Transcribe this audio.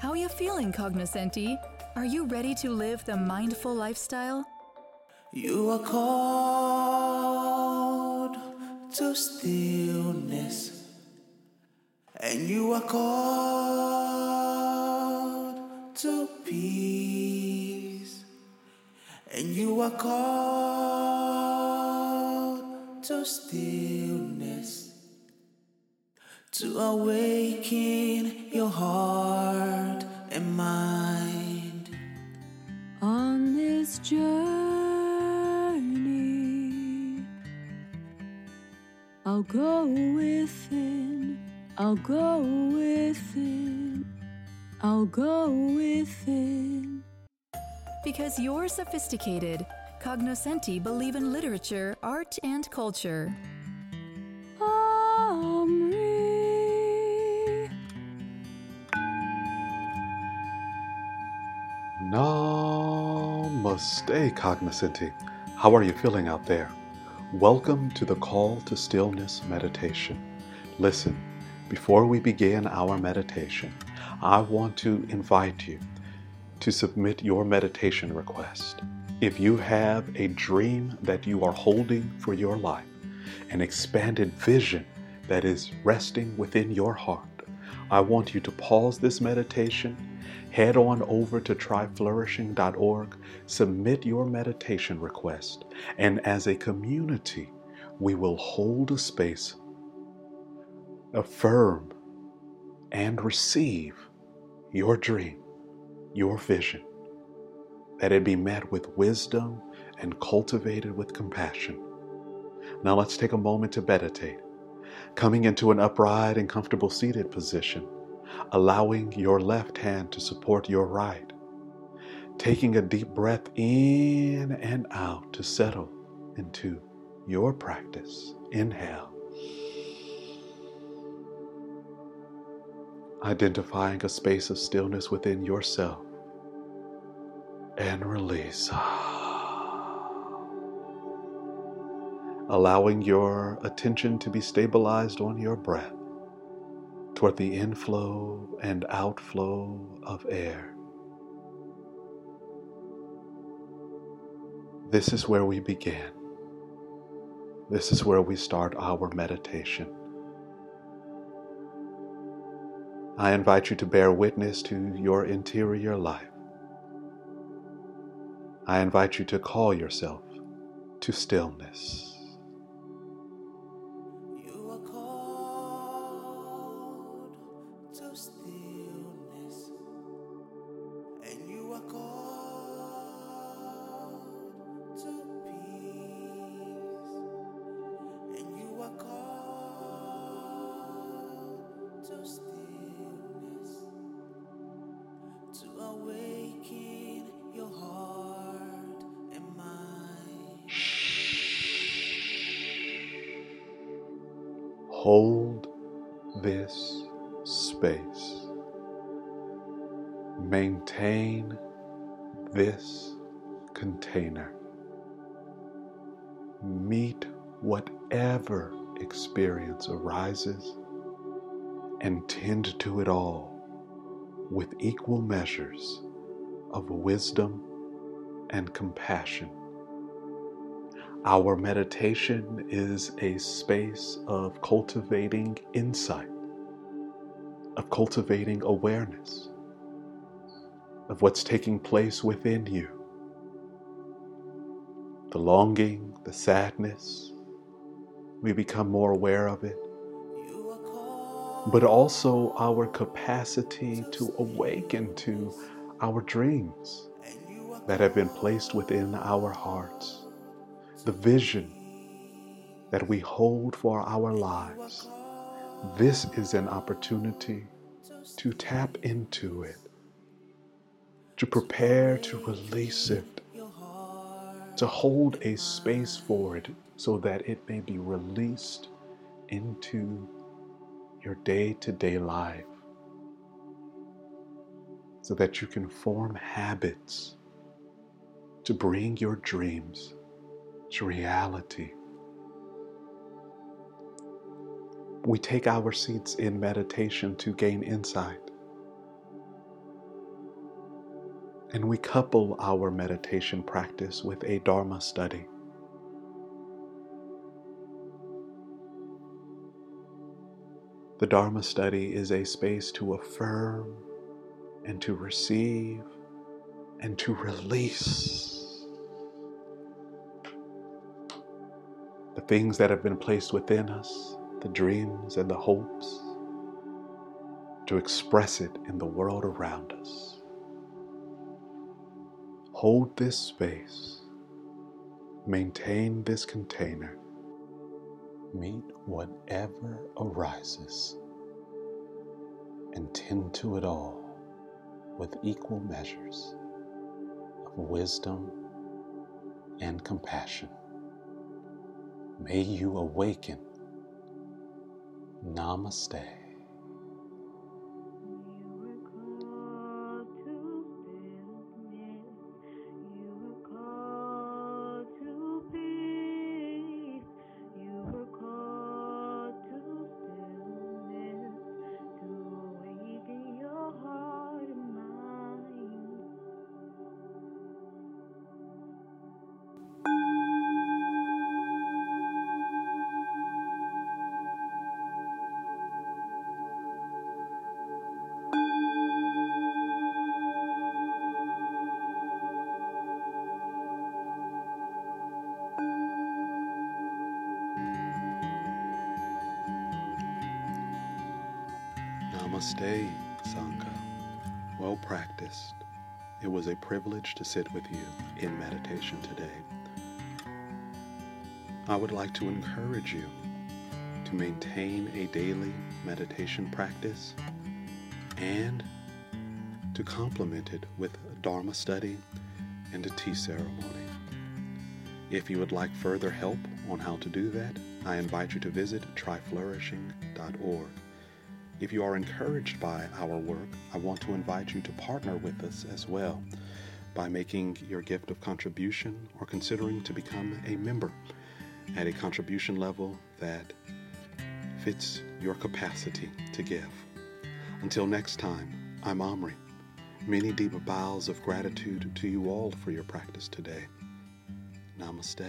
How are you feeling, cognoscenti? Are you ready to live the mindful lifestyle? You are called to stillness, and you are called to peace, and you are called to stillness, to awaken your heart go within, I'll go within, I'll go within. Because you're sophisticated, cognoscenti believe in literature, art, and culture. Omri. Namaste, cognoscenti. How are you feeling out there? Welcome to the Call to Stillness meditation. Listen, before we begin our meditation, I want to invite you to submit your meditation request. If you have a dream that you are holding for your life, an expanded vision that is resting within your heart, I want you to pause this meditation, head on over to tryflourishing.org, submit your meditation request, and as a community, we will hold a space, affirm, and receive your dream, your vision, that it be met with wisdom and cultivated with compassion. Now let's take a moment to meditate coming into an upright and comfortable seated position, allowing your left hand to support your right, taking a deep breath in and out to settle into your practice. Inhale. Identifying a space of stillness within yourself and release. allowing your attention to be stabilized on your breath toward the inflow and outflow of air. This is where we begin. This is where we start our meditation. I invite you to bear witness to your interior life. I invite you to call yourself to stillness. You to stillness, and you are called to peace, and you are called to stillness, to awaken your heart and mind. Hold this space. Maintain this container. Meet whatever experience arises and tend to it all with equal measures of wisdom and compassion. Our meditation is a space of cultivating insight, of cultivating awareness of what's taking place within you. The longing, the sadness, we become more aware of it, but also our capacity to awaken to our dreams that have been placed within our hearts, the vision that we hold for our lives. This is an opportunity to tap into it, to prepare to release it, to hold a space for it so that it may be released into your day to day life, so that you can form habits to bring your dreams to reality. We take our seats in meditation to gain insight. and we couple our meditation practice with a Dharma study. The Dharma study is a space to affirm and to receive and to release the things that have been placed within us, the dreams and the hopes, to express it in the world around us. Hold this space, maintain this container, meet whatever arises, and tend to it all with equal measures of wisdom and compassion. May you awaken. Namaste. Namaste, Sangha. Well practiced. It was a privilege to sit with you in meditation today. I would like to encourage you to maintain a daily meditation practice and to complement it with Dharma study and a tea ceremony. If you would like further help on how to do that, I invite you to visit tryflourishing.org. If you are encouraged by our work, I want to invite you to partner with us as well by making your gift of contribution or considering to become a member at a contribution level that fits your capacity to give. Until next time, I'm Omri. Many deep bows of gratitude to you all for your practice today. Namaste.